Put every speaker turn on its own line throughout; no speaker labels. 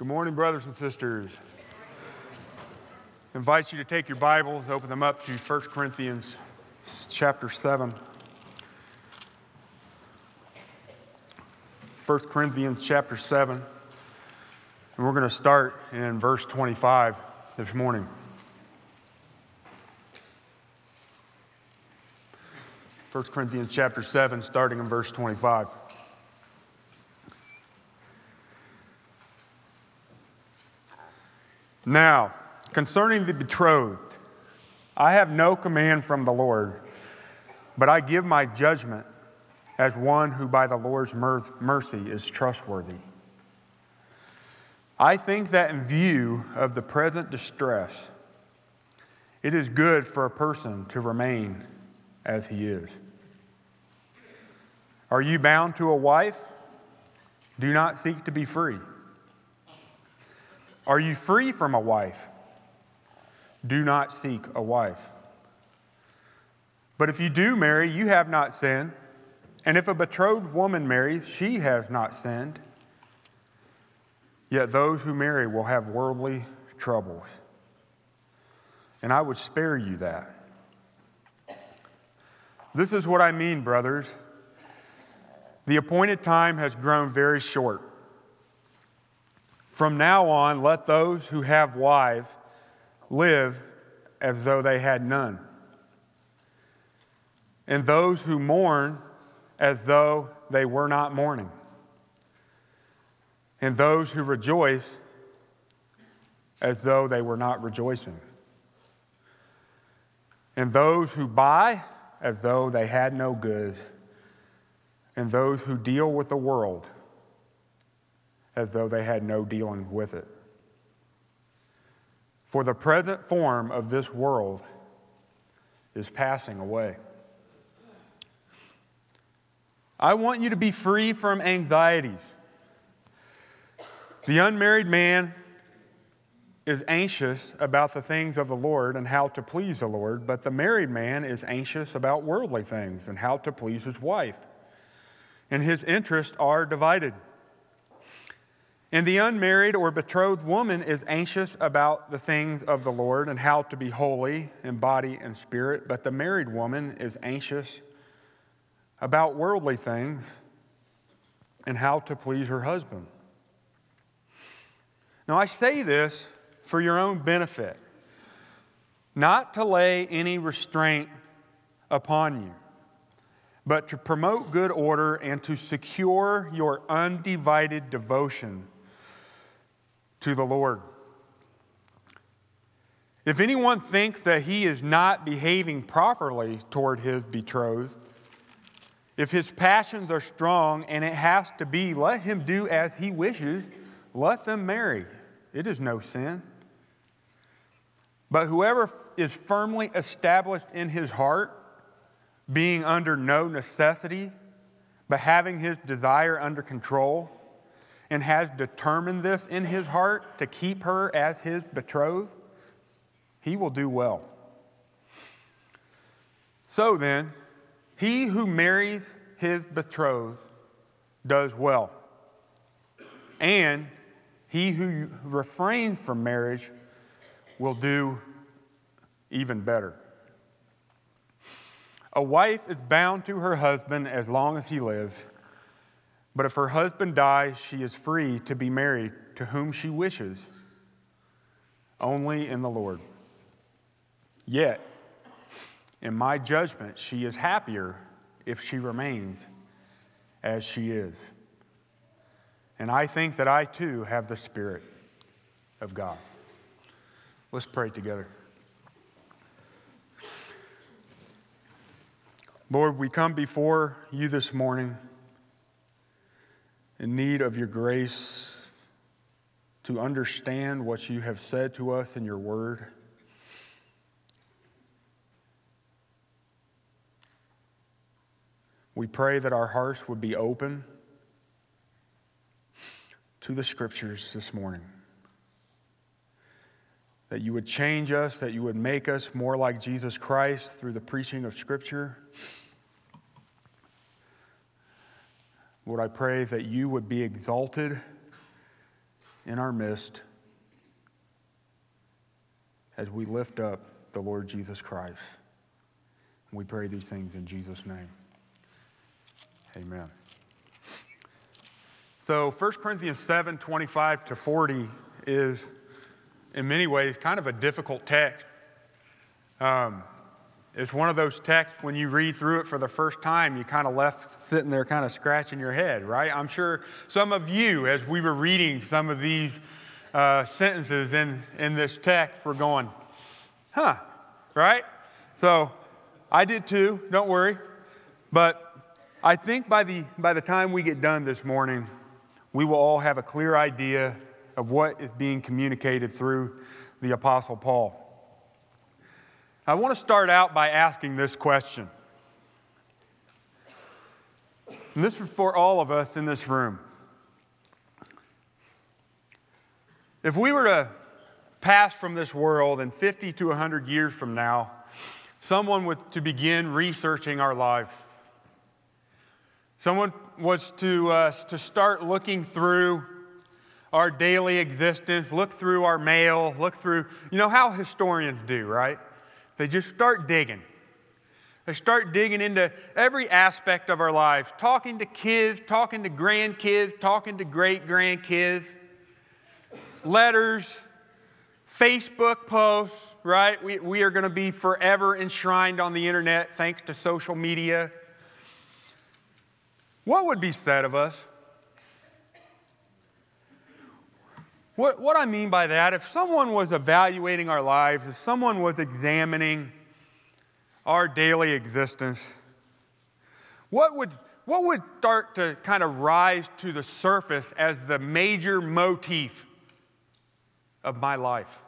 Good morning, brothers and sisters. I invite you to take your Bibles, open them up to 1 Corinthians chapter 7. 1 Corinthians chapter 7. And we're going to start in verse 25 this morning. First Corinthians chapter 7, starting in verse 25. Now, concerning the betrothed, I have no command from the Lord, but I give my judgment as one who by the Lord's mercy is trustworthy. I think that in view of the present distress, it is good for a person to remain as he is. Are you bound to a wife? Do not seek to be free. Are you free from a wife? Do not seek a wife. But if you do marry, you have not sinned. And if a betrothed woman marries, she has not sinned. Yet those who marry will have worldly troubles. And I would spare you that. This is what I mean, brothers. The appointed time has grown very short. From now on, let those who have wives live as though they had none, and those who mourn as though they were not mourning. And those who rejoice as though they were not rejoicing, and those who buy as though they had no goods, and those who deal with the world as though they had no dealing with it. For the present form of this world is passing away. I want you to be free from anxieties. The unmarried man is anxious about the things of the Lord and how to please the Lord, but the married man is anxious about worldly things and how to please his wife. And his interests are divided. And the unmarried or betrothed woman is anxious about the things of the Lord and how to be holy in body and spirit, but the married woman is anxious about worldly things and how to please her husband. Now, I say this for your own benefit, not to lay any restraint upon you, but to promote good order and to secure your undivided devotion to the Lord. If anyone thinks that he is not behaving properly toward his betrothed, if his passions are strong and it has to be, let him do as he wishes, let them marry. It is no sin. But whoever is firmly established in his heart, being under no necessity, but having his desire under control, and has determined this in his heart to keep her as his betrothed, he will do well. So then, he who marries his betrothed does well. And he who refrains from marriage will do even better. A wife is bound to her husband as long as he lives, but if her husband dies, she is free to be married to whom she wishes, only in the Lord. Yet, in my judgment, she is happier if she remains as she is. And I think that I too have the Spirit of God. Let's pray together. Lord, we come before you this morning in need of your grace to understand what you have said to us in your word. We pray that our hearts would be open to the scriptures this morning. That you would change us, that you would make us more like Jesus Christ through the preaching of scripture. Lord, I pray that you would be exalted in our midst as we lift up the Lord Jesus Christ. We pray these things in Jesus' name. Amen. So 1 Corinthians 7 25 to 40 is, in many ways, kind of a difficult text. Um, it's one of those texts when you read through it for the first time, you kind of left sitting there kind of scratching your head, right? I'm sure some of you, as we were reading some of these uh, sentences in, in this text, were going, huh, right? So I did too, don't worry. But I think by the, by the time we get done this morning, we will all have a clear idea of what is being communicated through the Apostle Paul. I want to start out by asking this question. And this is for all of us in this room. If we were to pass from this world and 50 to 100 years from now, someone was to begin researching our life, Someone was to, uh, to start looking through our daily existence, look through our mail, look through, you know how historians do, right? They just start digging. They start digging into every aspect of our lives, talking to kids, talking to grandkids, talking to great grandkids, letters, Facebook posts, right? We, we are going to be forever enshrined on the internet thanks to social media. What would be said of us? What, what I mean by that, if someone was evaluating our lives, if someone was examining our daily existence, what would, what would start to kind of rise to the surface as the major motif of my life?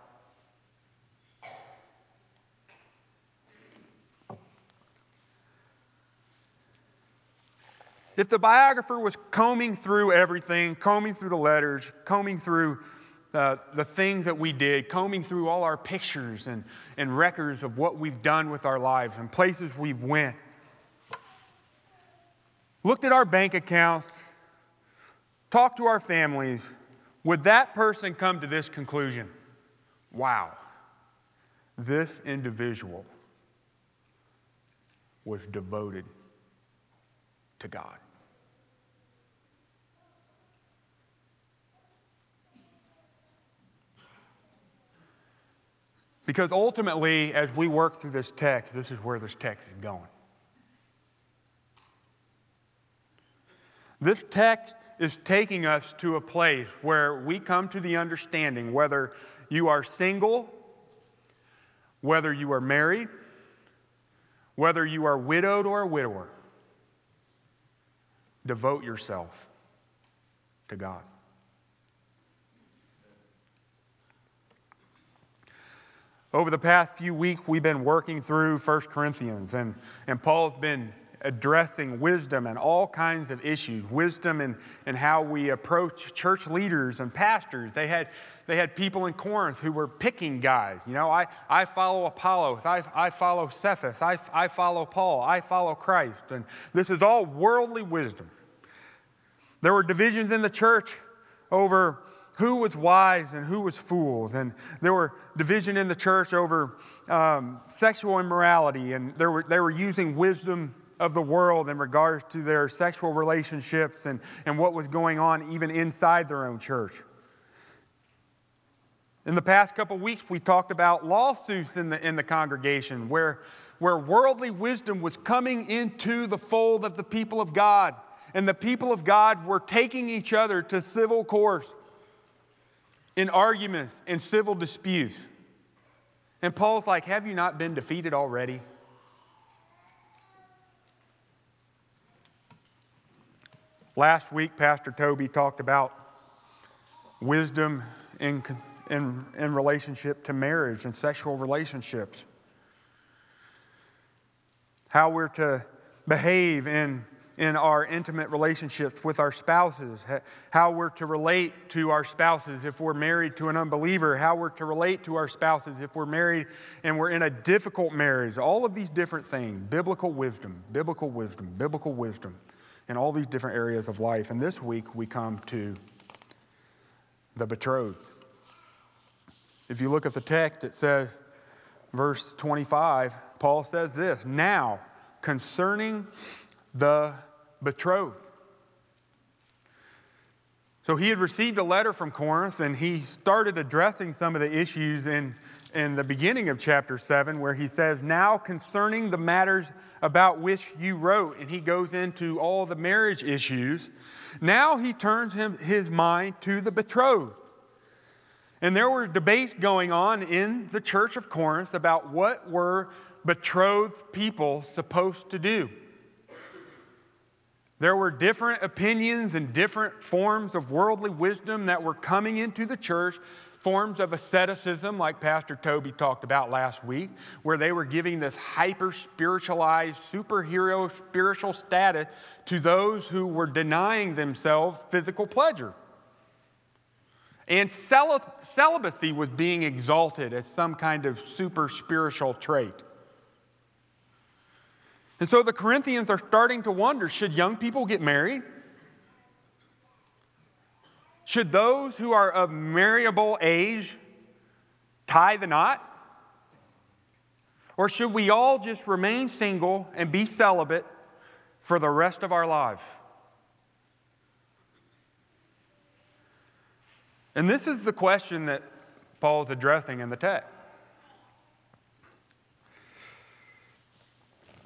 If the biographer was combing through everything, combing through the letters, combing through uh, the things that we did, combing through all our pictures and, and records of what we've done with our lives and places we've went. Looked at our bank accounts, talked to our families. Would that person come to this conclusion? Wow, this individual was devoted to God. Because ultimately, as we work through this text, this is where this text is going. This text is taking us to a place where we come to the understanding whether you are single, whether you are married, whether you are widowed or a widower, devote yourself to God. Over the past few weeks, we've been working through 1 Corinthians, and, and Paul's been addressing wisdom and all kinds of issues wisdom and, and how we approach church leaders and pastors. They had, they had people in Corinth who were picking guys. You know, I, I follow Apollos, I, I follow Cephas, I, I follow Paul, I follow Christ. And this is all worldly wisdom. There were divisions in the church over who was wise and who was fools. And there were division in the church over um, sexual immorality, and they were, they were using wisdom of the world in regards to their sexual relationships and, and what was going on even inside their own church. In the past couple weeks, we talked about lawsuits in the, in the congregation where, where worldly wisdom was coming into the fold of the people of God. And the people of God were taking each other to civil courts in arguments and civil disputes. And Paul's like, Have you not been defeated already? Last week, Pastor Toby talked about wisdom in, in, in relationship to marriage and sexual relationships. How we're to behave in in our intimate relationships with our spouses, how we're to relate to our spouses if we're married to an unbeliever, how we're to relate to our spouses if we're married and we're in a difficult marriage, all of these different things biblical wisdom, biblical wisdom, biblical wisdom in all these different areas of life. And this week we come to the betrothed. If you look at the text, it says, verse 25, Paul says this Now, concerning the betrothed. So he had received a letter from Corinth and he started addressing some of the issues in, in the beginning of chapter 7, where he says, Now concerning the matters about which you wrote, and he goes into all the marriage issues. Now he turns him, his mind to the betrothed. And there were debates going on in the church of Corinth about what were betrothed people supposed to do. There were different opinions and different forms of worldly wisdom that were coming into the church, forms of asceticism, like Pastor Toby talked about last week, where they were giving this hyper spiritualized, superhero spiritual status to those who were denying themselves physical pleasure. And celibacy was being exalted as some kind of super spiritual trait. And so the Corinthians are starting to wonder should young people get married? Should those who are of marriable age tie the knot? Or should we all just remain single and be celibate for the rest of our lives? And this is the question that Paul is addressing in the text.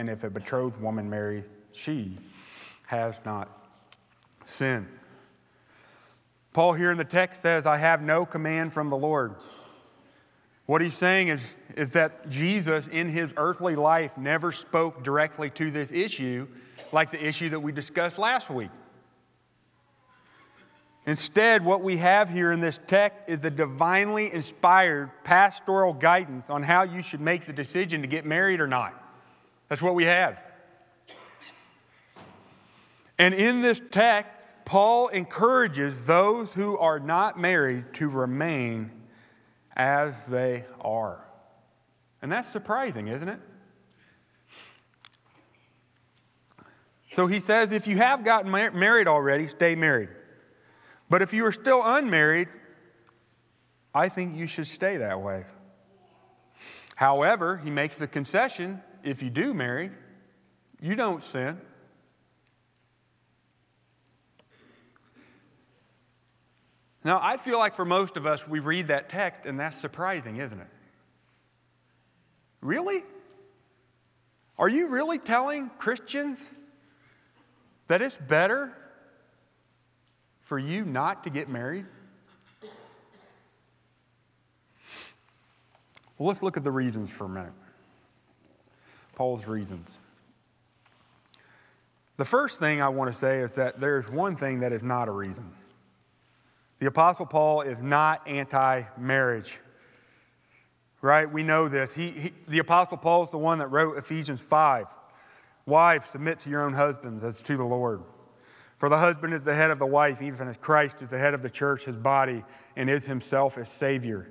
and if a betrothed woman marries, she has not sinned. Paul here in the text says, I have no command from the Lord. What he's saying is, is that Jesus, in his earthly life, never spoke directly to this issue like the issue that we discussed last week. Instead, what we have here in this text is the divinely inspired pastoral guidance on how you should make the decision to get married or not. That's what we have. And in this text, Paul encourages those who are not married to remain as they are. And that's surprising, isn't it? So he says if you have gotten married already, stay married. But if you are still unmarried, I think you should stay that way. However, he makes the concession if you do marry, you don't sin. Now, I feel like for most of us, we read that text and that's surprising, isn't it? Really? Are you really telling Christians that it's better for you not to get married? Well, let's look at the reasons for a minute. Paul's reasons. The first thing I want to say is that there's one thing that is not a reason. The Apostle Paul is not anti marriage. Right? We know this. He, he, the Apostle Paul is the one that wrote Ephesians 5. Wives, submit to your own husbands as to the Lord. For the husband is the head of the wife, even as Christ is the head of the church, his body, and is himself as Savior.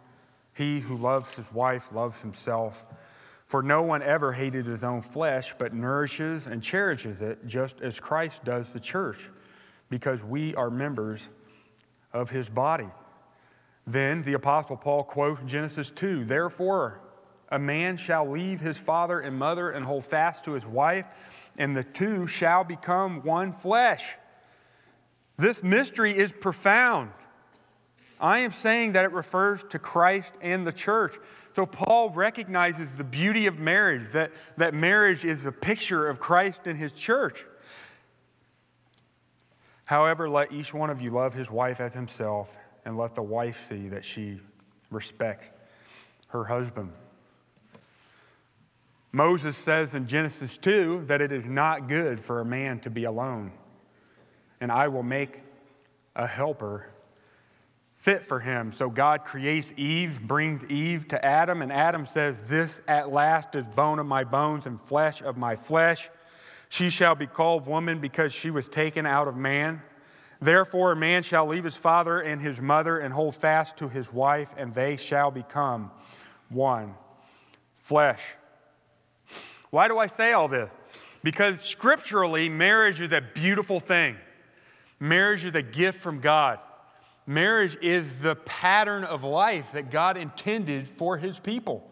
He who loves his wife loves himself. For no one ever hated his own flesh, but nourishes and cherishes it, just as Christ does the church, because we are members of his body. Then the Apostle Paul quotes Genesis 2 Therefore, a man shall leave his father and mother and hold fast to his wife, and the two shall become one flesh. This mystery is profound. I am saying that it refers to Christ and the church. So Paul recognizes the beauty of marriage, that, that marriage is a picture of Christ and his church. However, let each one of you love his wife as himself, and let the wife see that she respects her husband. Moses says in Genesis 2 that it is not good for a man to be alone, and I will make a helper fit for him. So God creates Eve, brings Eve to Adam, and Adam says, This at last is bone of my bones and flesh of my flesh. She shall be called woman because she was taken out of man. Therefore, a man shall leave his father and his mother and hold fast to his wife, and they shall become one flesh. Why do I say all this? Because scripturally, marriage is a beautiful thing. Marriage is a gift from God. Marriage is the pattern of life that God intended for his people.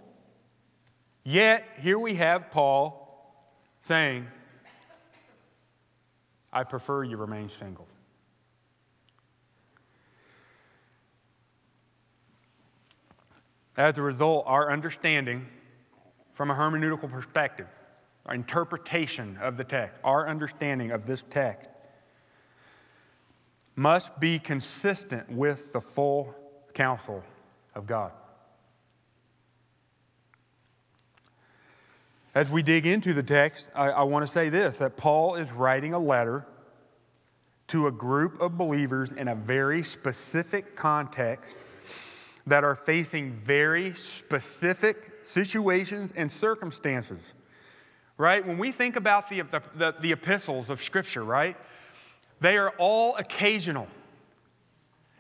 Yet, here we have Paul saying, I prefer you remain single. As a result, our understanding from a hermeneutical perspective, our interpretation of the text, our understanding of this text must be consistent with the full counsel of God. As we dig into the text, I, I want to say this that Paul is writing a letter to a group of believers in a very specific context that are facing very specific situations and circumstances. Right? When we think about the, the, the, the epistles of Scripture, right? They are all occasional.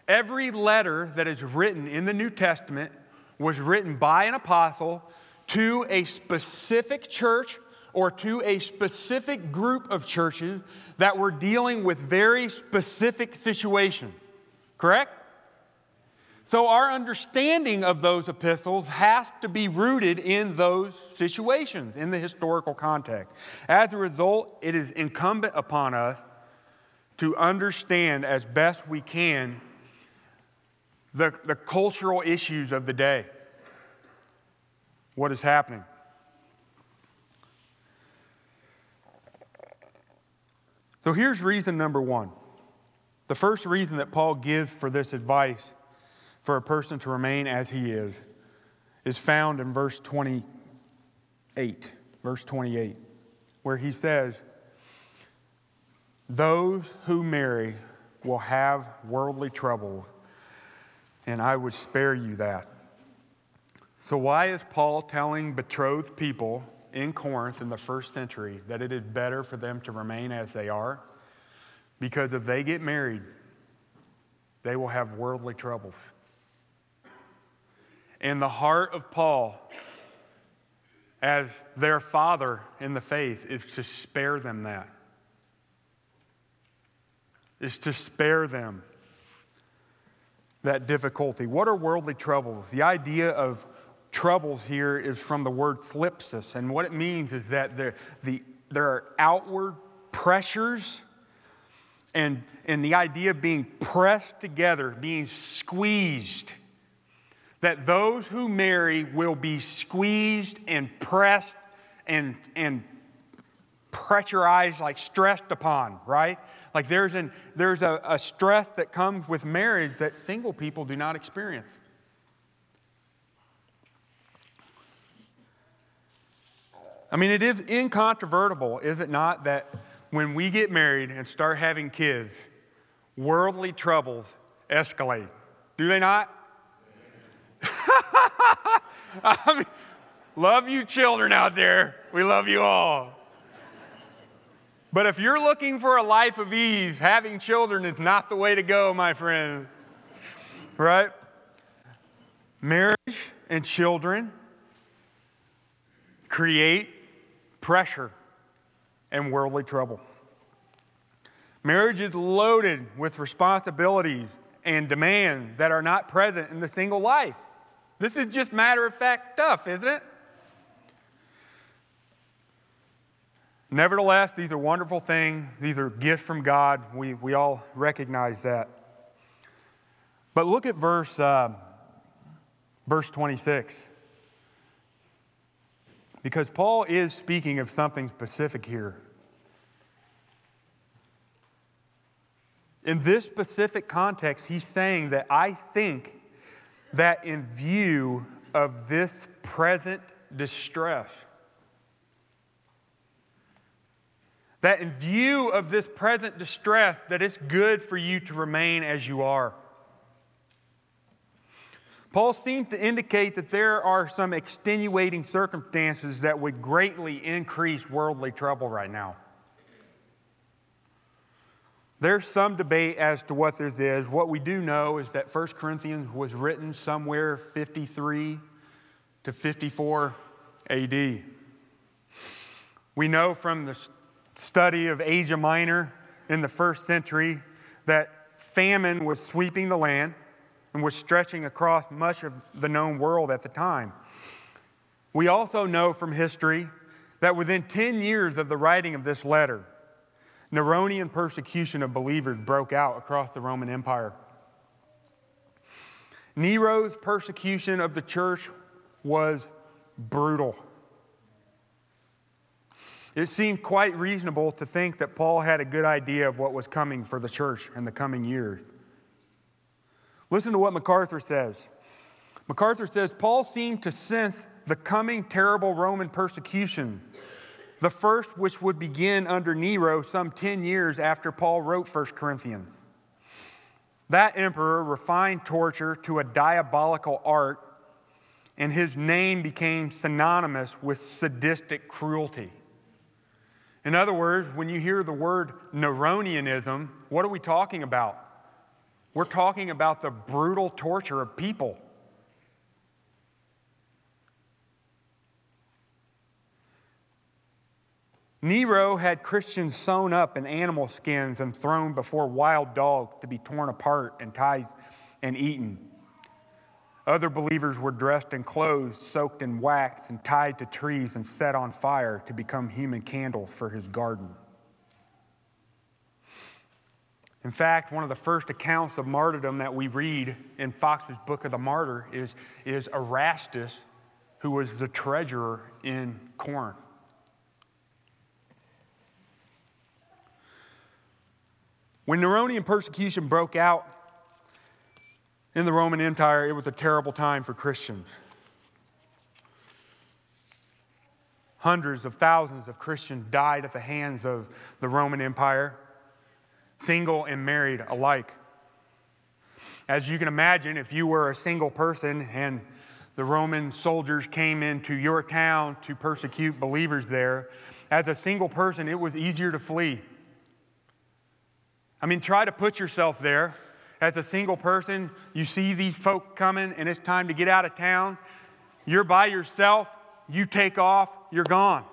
Every letter that is written in the New Testament was written by an apostle to a specific church or to a specific group of churches that were dealing with very specific situations. Correct? So, our understanding of those epistles has to be rooted in those situations, in the historical context. As a result, it is incumbent upon us to understand as best we can the, the cultural issues of the day. What is happening? So, here's reason number one. The first reason that Paul gives for this advice for a person to remain as he is is found in verse 28. Verse 28, where he says, Those who marry will have worldly trouble, and I would spare you that. So, why is Paul telling betrothed people in Corinth in the first century that it is better for them to remain as they are? Because if they get married, they will have worldly troubles. In the heart of Paul, as their father in the faith, is to spare them that. Is to spare them that difficulty. What are worldly troubles? The idea of troubles here is from the word thlipsis, and what it means is that there, the, there are outward pressures and, and the idea of being pressed together, being squeezed that those who marry will be squeezed and pressed and, and pressurized, like stressed upon, right? Like there's, an, there's a, a stress that comes with marriage that single people do not experience. I mean, it is incontrovertible, is it not, that when we get married and start having kids, worldly troubles escalate. Do they not? I mean, love you, children out there. We love you all. But if you're looking for a life of ease, having children is not the way to go, my friend. Right? Marriage and children create pressure and worldly trouble. Marriage is loaded with responsibilities and demands that are not present in the single life. This is just matter of fact stuff, isn't it? Nevertheless, these are wonderful things. These are gifts from God. We, we all recognize that. But look at verse, uh, verse 26. Because Paul is speaking of something specific here. In this specific context, he's saying that I think that in view of this present distress, that in view of this present distress, that it's good for you to remain as you are. Paul seems to indicate that there are some extenuating circumstances that would greatly increase worldly trouble right now. There's some debate as to what this is. What we do know is that 1 Corinthians was written somewhere 53 to 54 AD. We know from the study of Asia Minor in the first century that famine was sweeping the land and was stretching across much of the known world at the time. We also know from history that within 10 years of the writing of this letter, Neronian persecution of believers broke out across the Roman Empire. Nero's persecution of the church was brutal. It seemed quite reasonable to think that Paul had a good idea of what was coming for the church in the coming years. Listen to what MacArthur says. MacArthur says Paul seemed to sense the coming terrible Roman persecution, the first which would begin under Nero some 10 years after Paul wrote 1 Corinthians. That emperor refined torture to a diabolical art, and his name became synonymous with sadistic cruelty. In other words, when you hear the word Neronianism, what are we talking about? We're talking about the brutal torture of people. Nero had Christians sewn up in animal skins and thrown before wild dogs to be torn apart and tied and eaten. Other believers were dressed in clothes soaked in wax and tied to trees and set on fire to become human candles for his garden. In fact, one of the first accounts of martyrdom that we read in Foxe's Book of the Martyr is, is Erastus, who was the treasurer in Corinth. When Neronian persecution broke out in the Roman Empire, it was a terrible time for Christians. Hundreds of thousands of Christians died at the hands of the Roman Empire single and married alike. As you can imagine, if you were a single person and the Roman soldiers came into your town to persecute believers there, as a single person, it was easier to flee. I mean, try to put yourself there. As a single person, you see these folk coming and it's time to get out of town. You're by yourself, you take off, you're gone.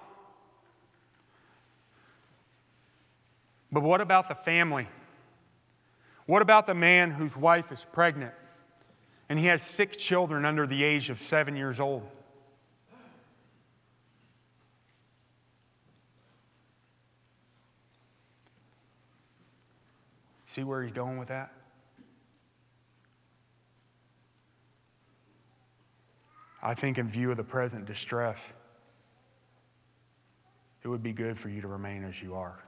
But what about the family? What about the man whose wife is pregnant and he has six children under the age of seven years old? See where he's going with that? I think, in view of the present distress, it would be good for you to remain as you are.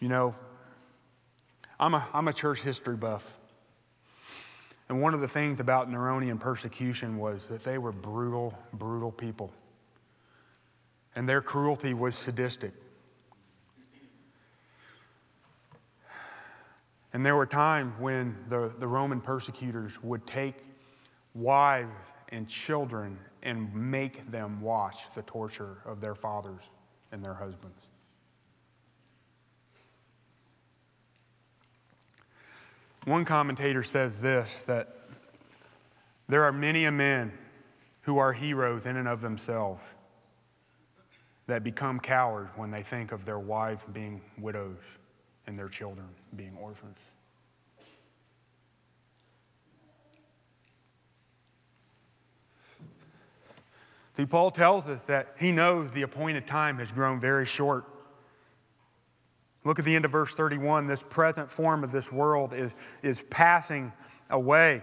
You know, I'm a, I'm a church history buff. And one of the things about Neronian persecution was that they were brutal, brutal people. And their cruelty was sadistic. And there were times when the, the Roman persecutors would take wives and children and make them watch the torture of their fathers and their husbands. One commentator says this that there are many a men who are heroes in and of themselves that become cowards when they think of their wives being widows and their children being orphans. See, Paul tells us that he knows the appointed time has grown very short. Look at the end of verse 31. This present form of this world is, is passing away.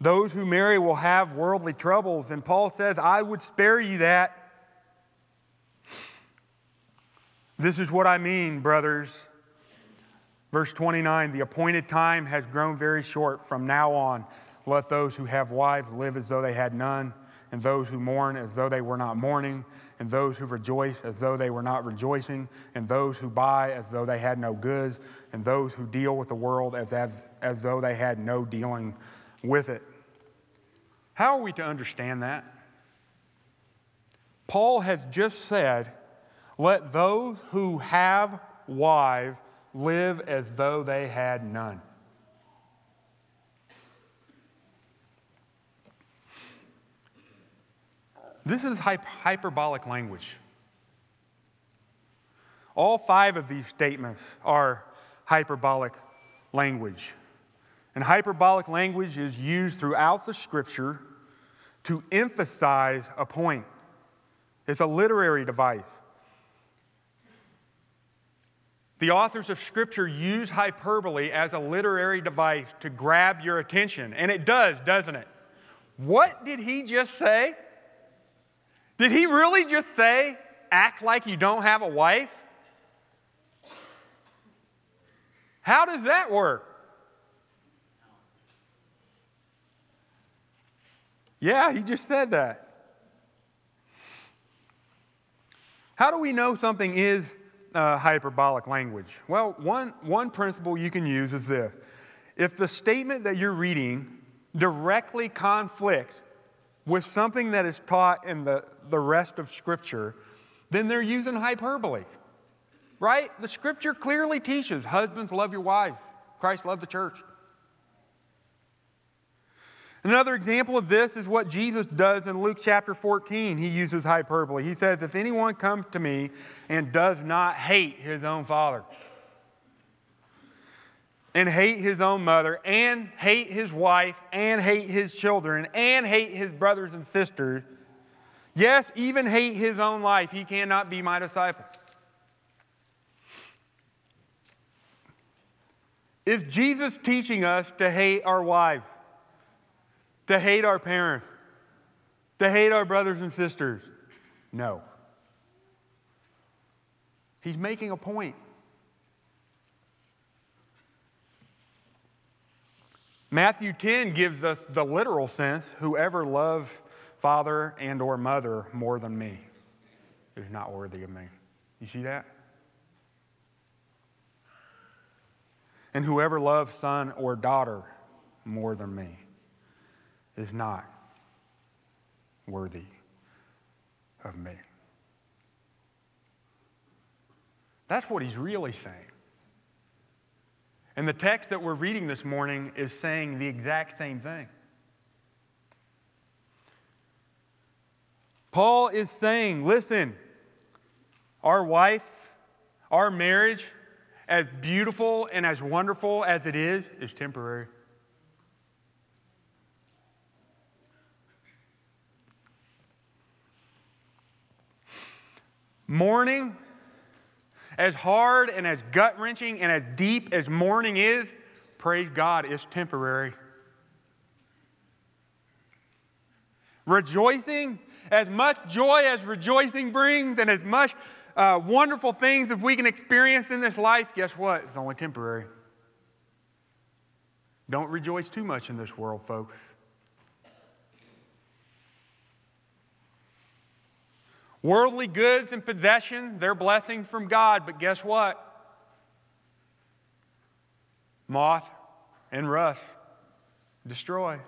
Those who marry will have worldly troubles, and Paul says, I would spare you that. This is what I mean, brothers. Verse 29 The appointed time has grown very short. From now on, let those who have wives live as though they had none, and those who mourn as though they were not mourning, and those who rejoice as though they were not rejoicing, and those who buy as though they had no goods, and those who deal with the world as, as, as though they had no dealing with it. How are we to understand that? Paul has just said, Let those who have wives live as though they had none. This is hyperbolic language. All five of these statements are hyperbolic language. And hyperbolic language is used throughout the scripture to emphasize a point. It's a literary device. The authors of Scripture use hyperbole as a literary device to grab your attention. And it does, doesn't it? What did he just say? Did he really just say, act like you don't have a wife? How does that work? Yeah, he just said that. How do we know something is uh, hyperbolic language? Well, one, one principle you can use is this if the statement that you're reading directly conflicts with something that is taught in the, the rest of Scripture, then they're using hyperbole. Right? The Scripture clearly teaches husbands, love your wife. Christ loved the church. Another example of this is what Jesus does in Luke chapter 14. He uses hyperbole. He says, If anyone comes to me and does not hate his own father, and hate his own mother, and hate his wife, and hate his children, and hate his brothers and sisters, yes, even hate his own life, he cannot be my disciple. Is Jesus teaching us to hate our wives? To hate our parents, to hate our brothers and sisters. No. He's making a point. Matthew 10 gives us the literal sense whoever loves father and or mother more than me is not worthy of me. You see that? And whoever loves son or daughter more than me is not worthy of me. That's what he's really saying. And the text that we're reading this morning is saying the exact same thing. Paul is saying, listen, our wife, our marriage, as beautiful and as wonderful as it is, is temporary. Mourning, as hard and as gut wrenching and as deep as mourning is, praise God, it's temporary. Rejoicing, as much joy as rejoicing brings, and as much uh, wonderful things as we can experience in this life, guess what? It's only temporary. Don't rejoice too much in this world, folks. Worldly goods and possessions, they're blessings from God, but guess what? Moth and rust destroy.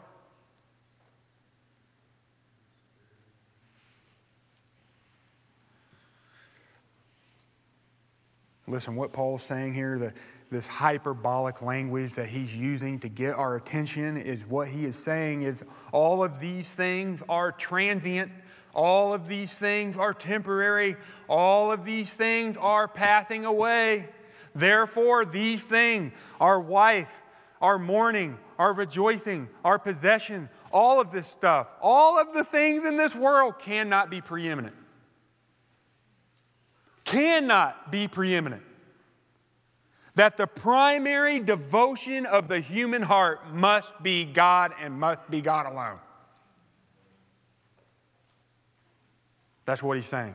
Listen, what Paul's saying here, the, this hyperbolic language that he's using to get our attention, is what he is saying is all of these things are transient all of these things are temporary. All of these things are passing away. Therefore, these things, our wife, our mourning, our rejoicing, our possession, all of this stuff, all of the things in this world cannot be preeminent. Cannot be preeminent. That the primary devotion of the human heart must be God and must be God alone. That's what he's saying.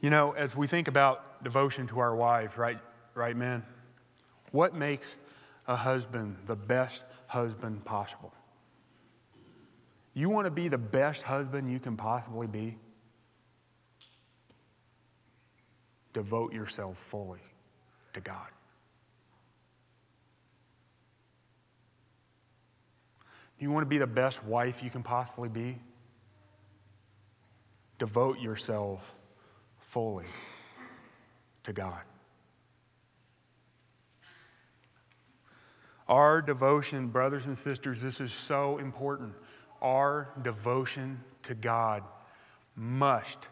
You know, as we think about devotion to our wives, right, right, men? What makes a husband the best husband possible? You want to be the best husband you can possibly be? Devote yourself fully to God. You want to be the best wife you can possibly be? Devote yourself fully to God. Our devotion, brothers and sisters, this is so important. Our devotion to God must,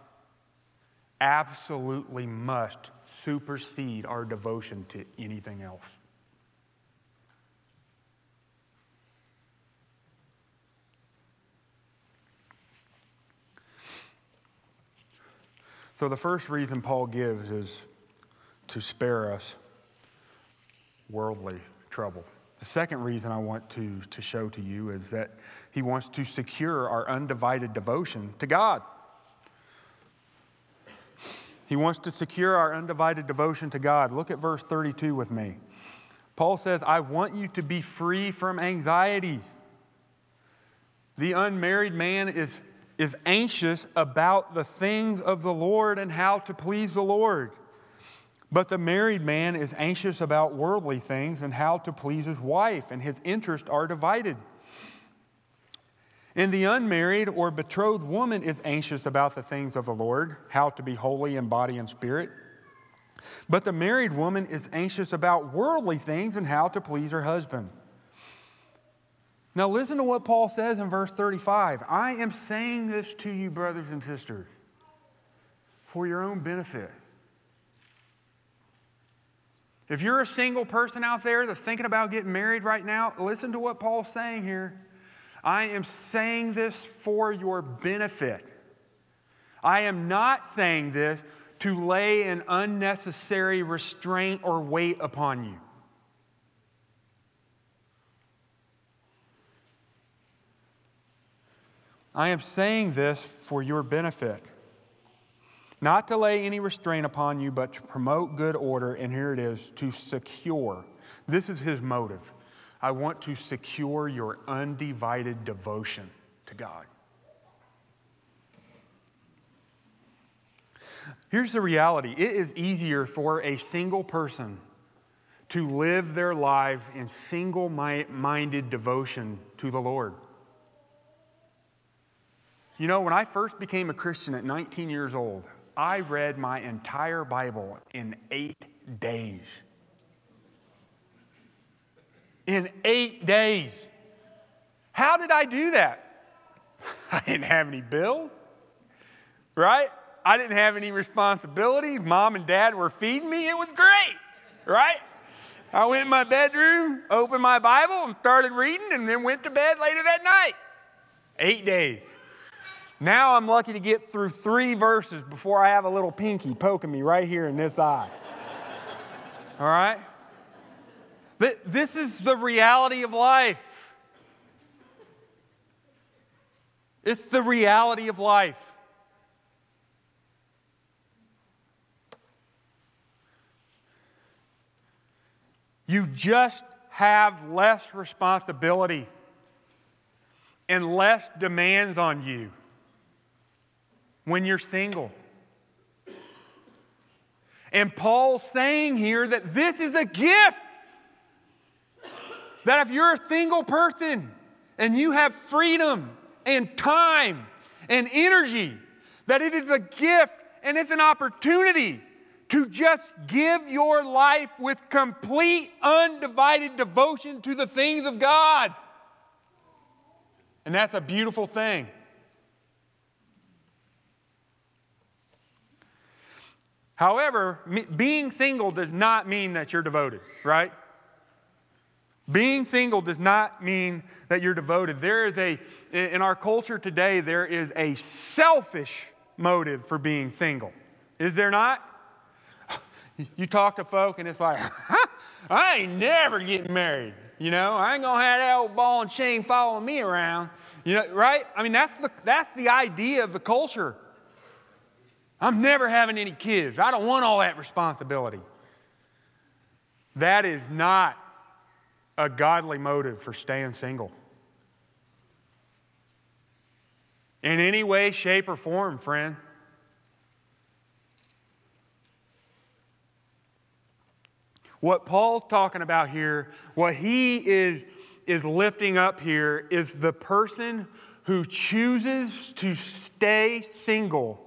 absolutely must supersede our devotion to anything else. So, the first reason Paul gives is to spare us worldly trouble. The second reason I want to, to show to you is that he wants to secure our undivided devotion to God. He wants to secure our undivided devotion to God. Look at verse 32 with me. Paul says, I want you to be free from anxiety. The unmarried man is is anxious about the things of the Lord and how to please the Lord. But the married man is anxious about worldly things and how to please his wife, and his interests are divided. And the unmarried or betrothed woman is anxious about the things of the Lord, how to be holy in body and spirit. But the married woman is anxious about worldly things and how to please her husband. Now, listen to what Paul says in verse 35. I am saying this to you, brothers and sisters, for your own benefit. If you're a single person out there that's thinking about getting married right now, listen to what Paul's saying here. I am saying this for your benefit. I am not saying this to lay an unnecessary restraint or weight upon you. I am saying this for your benefit. Not to lay any restraint upon you, but to promote good order, and here it is to secure. This is his motive. I want to secure your undivided devotion to God. Here's the reality it is easier for a single person to live their life in single minded devotion to the Lord. You know, when I first became a Christian at 19 years old, I read my entire Bible in eight days. In eight days. How did I do that? I didn't have any bills, right? I didn't have any responsibilities. Mom and dad were feeding me. It was great, right? I went in my bedroom, opened my Bible, and started reading, and then went to bed later that night. Eight days. Now I'm lucky to get through three verses before I have a little pinky poking me right here in this eye. All right? This is the reality of life. It's the reality of life. You just have less responsibility and less demands on you when you're single. And Paul's saying here that this is a gift. That if you're a single person and you have freedom and time and energy, that it is a gift and it's an opportunity to just give your life with complete, undivided devotion to the things of God. And that's a beautiful thing. However, being single does not mean that you're devoted, right? Being single does not mean that you're devoted. There is a, in our culture today, there is a selfish motive for being single. Is there not? You talk to folk and it's like, I ain't never getting married. You know, I ain't gonna have that old ball and chain following me around. You know, right? I mean, that's the, that's the idea of the culture. I'm never having any kids. I don't want all that responsibility. That is not a godly motive for staying single. In any way, shape, or form, friend. What Paul's talking about here, what he is, is lifting up here, is the person who chooses to stay single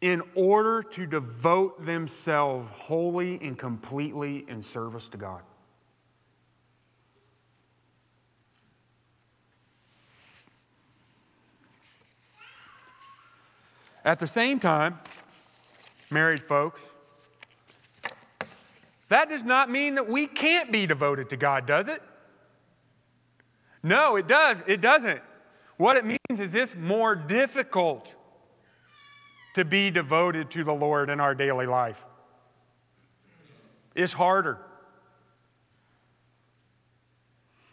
in order to devote themselves wholly and completely in service to God. At the same time, married folks, that does not mean that we can't be devoted to God, does it? No, it does. It doesn't. What it means is it's more difficult to be devoted to the Lord in our daily life. It's harder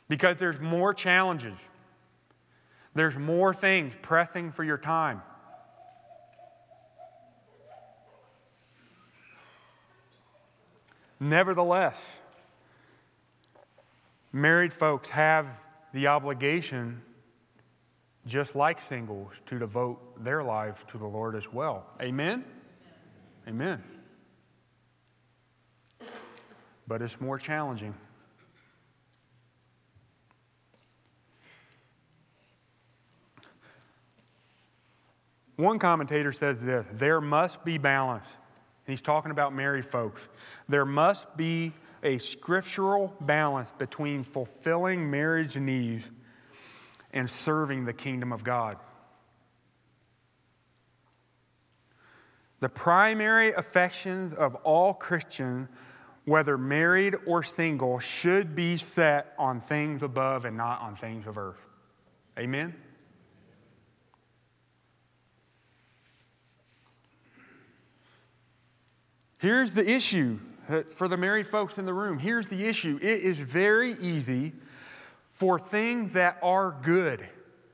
because there's more challenges, there's more things pressing for your time. Nevertheless, married folks have the obligation just like singles, to devote their life to the Lord as well. Amen? Amen. But it's more challenging. One commentator says this there must be balance. He's talking about married folks. There must be a scriptural balance between fulfilling marriage needs and serving the kingdom of God. The primary affections of all Christians, whether married or single, should be set on things above and not on things of earth. Amen? Here's the issue uh, for the married folks in the room. Here's the issue it is very easy for things that are good,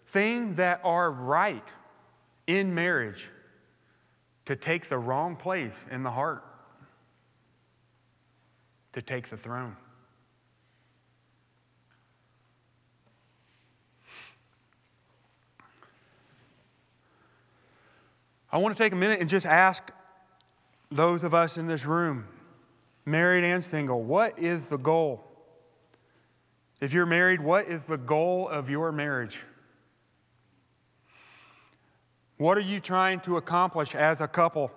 things that are right in marriage to take the wrong place in the heart, to take the throne. I want to take a minute and just ask those of us in this room, married and single, what is the goal? If you're married, what is the goal of your marriage? What are you trying to accomplish as a couple?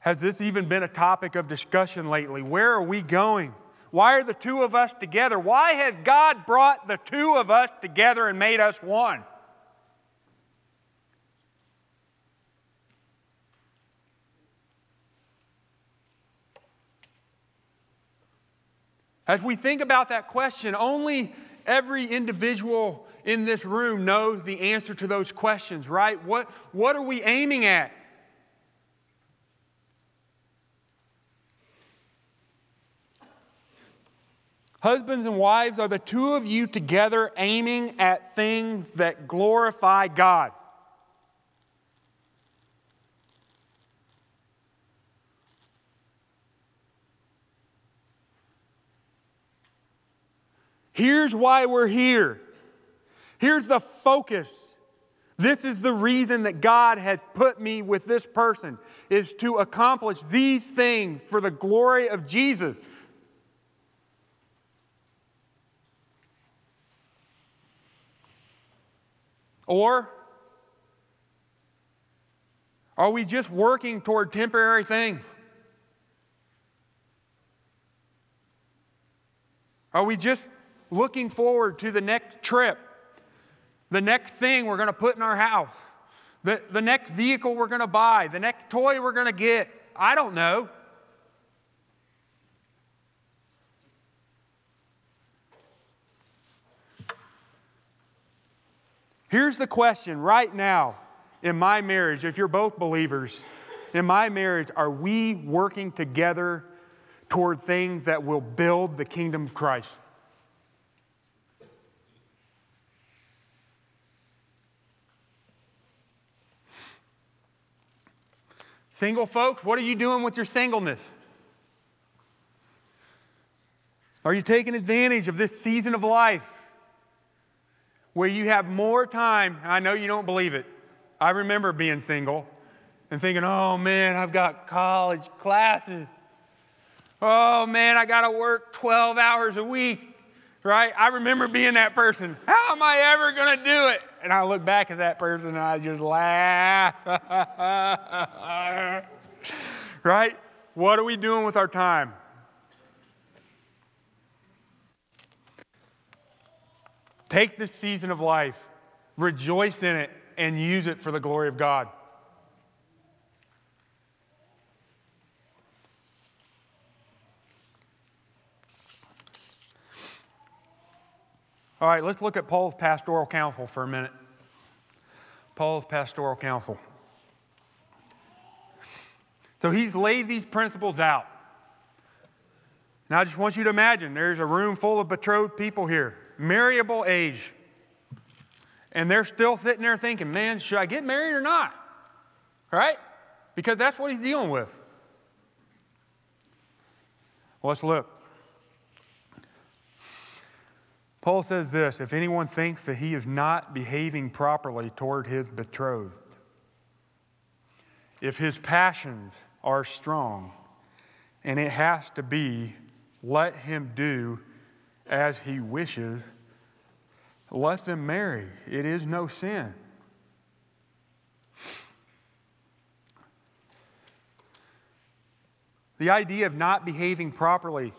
Has this even been a topic of discussion lately? Where are we going? Why are the two of us together? Why has God brought the two of us together and made us one? As we think about that question, only every individual in this room knows the answer to those questions, right? What, what are we aiming at? Husbands and wives, are the two of you together aiming at things that glorify God? Here's why we're here. Here's the focus. This is the reason that God has put me with this person is to accomplish these things for the glory of Jesus. Or are we just working toward temporary things? Are we just looking forward to the next trip, the next thing we're going to put in our house, the, the next vehicle we're going to buy, the next toy we're going to get. I don't know. Here's the question right now in my marriage, if you're both believers, in my marriage, are we working together toward things that will build the kingdom of Christ? Single folks, what are you doing with your singleness? Are you taking advantage of this season of life where you have more time? I know you don't believe it. I remember being single and thinking, oh man, I've got college classes. Oh man, I got to work 12 hours a week, right? I remember being that person. How am I ever going to do it? And I look back at that person and I just laugh. right? What are we doing with our time? Take this season of life, rejoice in it, and use it for the glory of God. All right, let's look at Paul's pastoral counsel for a minute. Paul's pastoral counsel. So he's laid these principles out. Now I just want you to imagine there's a room full of betrothed people here, marriable age. And they're still sitting there thinking, man, should I get married or not? Right? Because that's what he's dealing with. Let's look. Paul says this if anyone thinks that he is not behaving properly toward his betrothed, if his passions are strong, and it has to be, let him do as he wishes, let them marry. It is no sin. The idea of not behaving properly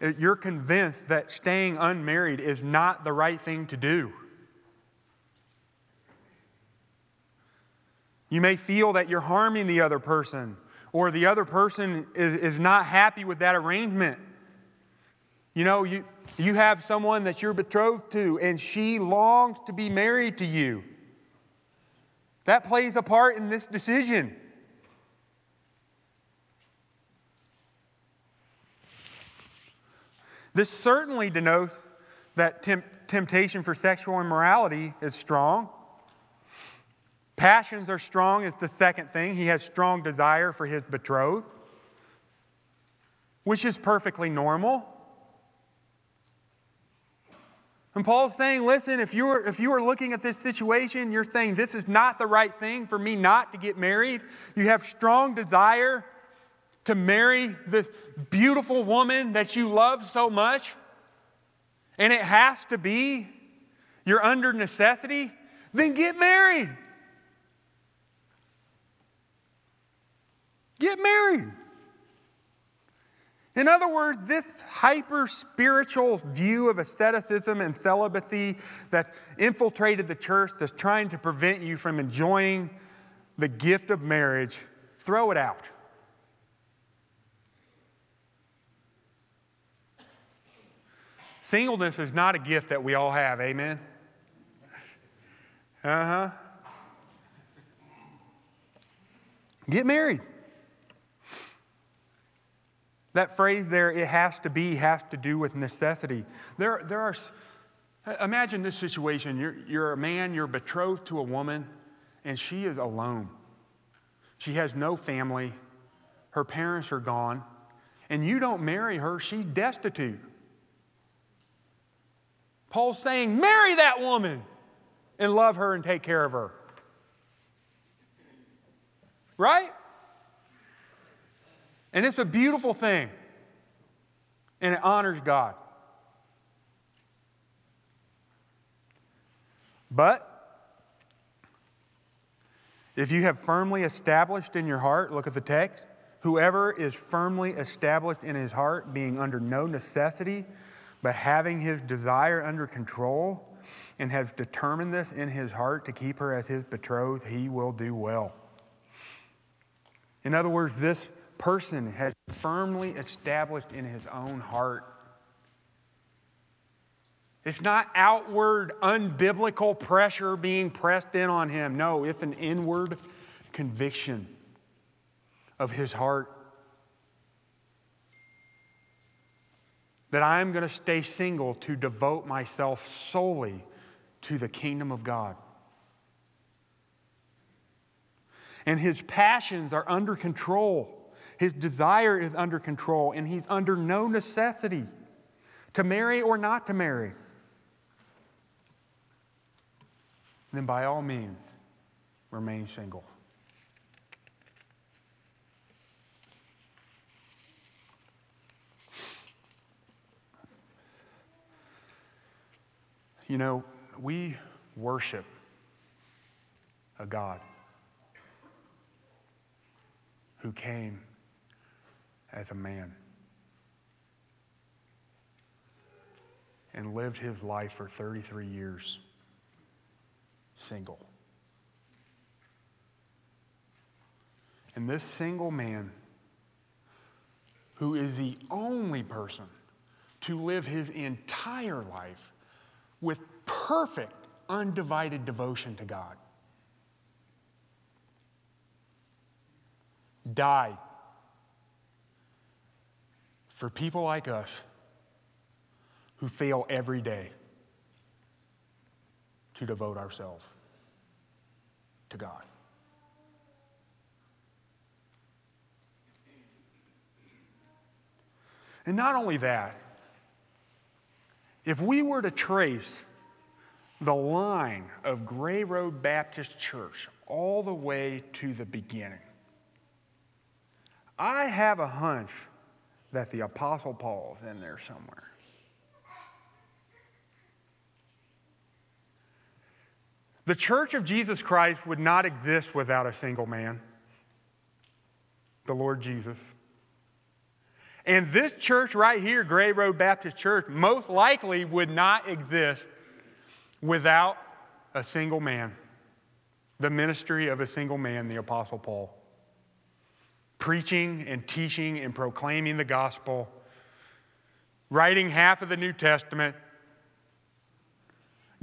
Uh, you're convinced that staying unmarried is not the right thing to do. You may feel that you're harming the other person, or the other person is, is not happy with that arrangement. You know, you, you have someone that you're betrothed to, and she longs to be married to you. That plays a part in this decision. This certainly denotes that temp- temptation for sexual immorality is strong. Passions are strong, is the second thing. He has strong desire for his betrothed, which is perfectly normal. And Paul's saying, listen, if you, were, if you are looking at this situation, you're saying this is not the right thing for me not to get married. You have strong desire to marry this beautiful woman that you love so much, and it has to be, you're under necessity, then get married. Get married. In other words, this hyper spiritual view of asceticism and celibacy that's infiltrated the church that's trying to prevent you from enjoying the gift of marriage, throw it out. Singleness is not a gift that we all have, amen? Uh huh. Get married. That phrase there, it has to be, has to do with necessity. There, there are, imagine this situation. You're, you're a man, you're betrothed to a woman, and she is alone. She has no family, her parents are gone, and you don't marry her, she's destitute. Paul's saying, marry that woman and love her and take care of her. Right? And it's a beautiful thing. And it honors God. But if you have firmly established in your heart, look at the text, whoever is firmly established in his heart, being under no necessity but having his desire under control and has determined this in his heart to keep her as his betrothed, he will do well. In other words, this person has firmly established in his own heart. It's not outward, unbiblical pressure being pressed in on him. No, it's an inward conviction of his heart that I'm going to stay single to devote myself solely to the kingdom of God. And his passions are under control. His desire is under control, and he's under no necessity to marry or not to marry. Then, by all means, remain single. You know, we worship a God who came as a man and lived his life for 33 years single. And this single man, who is the only person to live his entire life with perfect, undivided devotion to God. Died for people like us who fail every day to devote ourselves to God. And not only that, if we were to trace the line of Gray Road Baptist Church all the way to the beginning, I have a hunch that the Apostle Paul is in there somewhere. The church of Jesus Christ would not exist without a single man, the Lord Jesus. And this church right here, Gray Road Baptist Church, most likely would not exist without a single man, the ministry of a single man, the Apostle Paul. Preaching and teaching and proclaiming the gospel, writing half of the New Testament,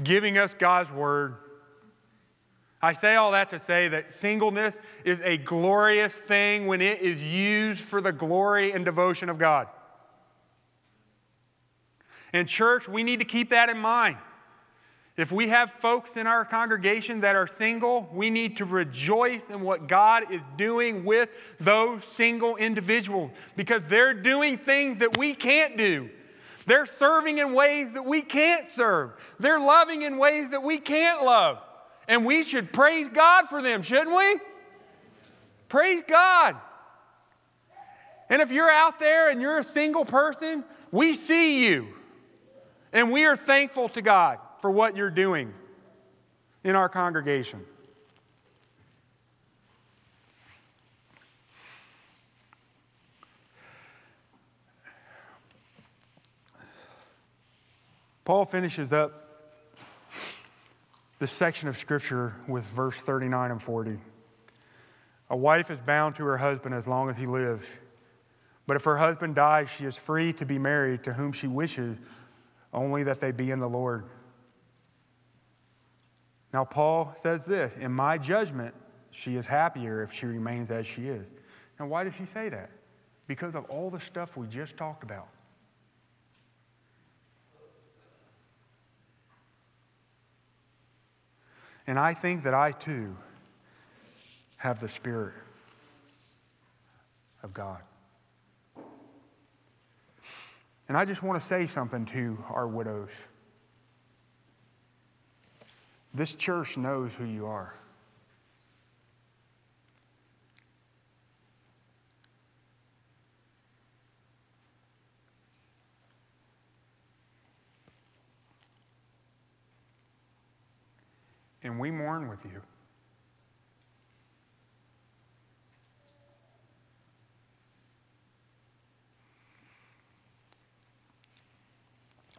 giving us God's word, I say all that to say that singleness is a glorious thing when it is used for the glory and devotion of God. In church, we need to keep that in mind. If we have folks in our congregation that are single, we need to rejoice in what God is doing with those single individuals because they're doing things that we can't do. They're serving in ways that we can't serve. They're loving in ways that we can't love. And we should praise God for them, shouldn't we? Praise God. And if you're out there and you're a single person, we see you. And we are thankful to God for what you're doing in our congregation. Paul finishes up this section of Scripture with verse 39 and 40. A wife is bound to her husband as long as he lives. But if her husband dies, she is free to be married to whom she wishes, only that they be in the Lord. Now, Paul says this In my judgment, she is happier if she remains as she is. Now, why does he say that? Because of all the stuff we just talked about. And I think that I too have the Spirit of God. And I just want to say something to our widows. This church knows who you are. And we mourn with you.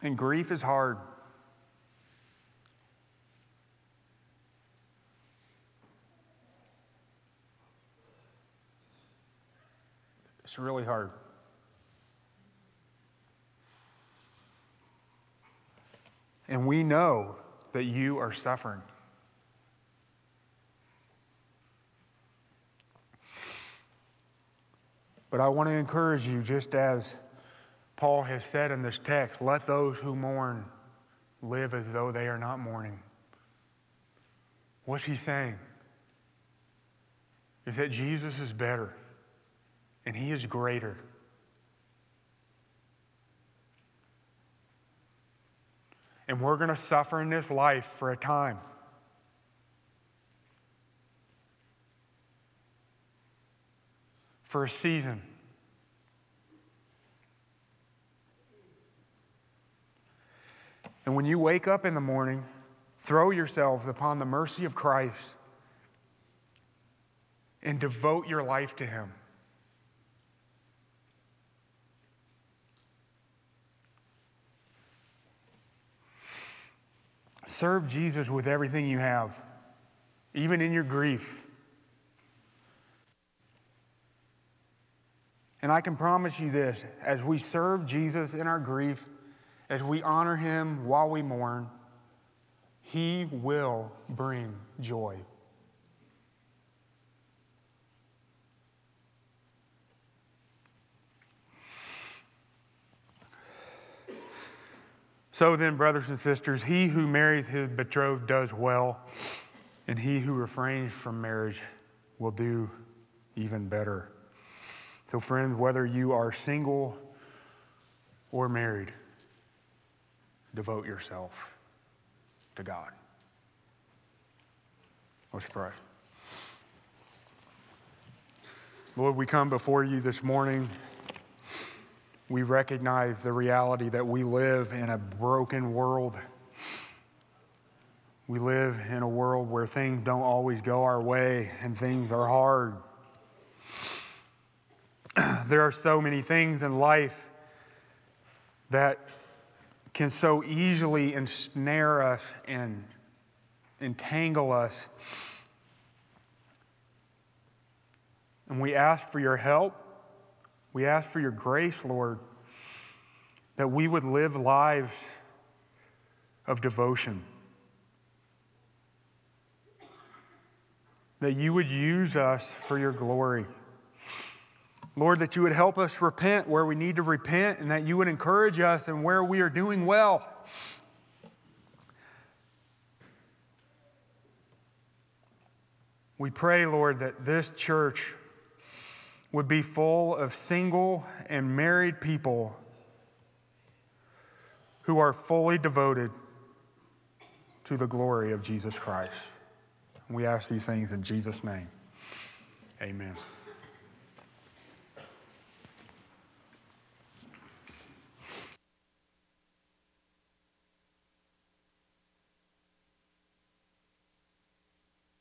And grief is hard. It's really hard. And we know that you are suffering. But I want to encourage you, just as Paul has said in this text, let those who mourn live as though they are not mourning. What's he saying? Is that Jesus is better and He is greater. And we're going to suffer in this life for a time. For a season. And when you wake up in the morning, throw yourselves upon the mercy of Christ and devote your life to Him. Serve Jesus with everything you have, even in your grief. And I can promise you this as we serve Jesus in our grief, as we honor him while we mourn, he will bring joy. So then, brothers and sisters, he who marries his betrothed does well, and he who refrains from marriage will do even better. So, friends, whether you are single or married, devote yourself to God. Let's pray. Lord, we come before you this morning we recognize the reality that we live in a broken world. We live in a world where things don't always go our way and things are hard. There are so many things in life that can so easily ensnare us and entangle us. And we ask for your help we ask for your grace, Lord, that we would live lives of devotion. That you would use us for your glory. Lord, that you would help us repent where we need to repent and that you would encourage us and where we are doing well. We pray, Lord, that this church would be full of single and married people who are fully devoted to the glory of Jesus Christ. We ask these things in Jesus' name. Amen.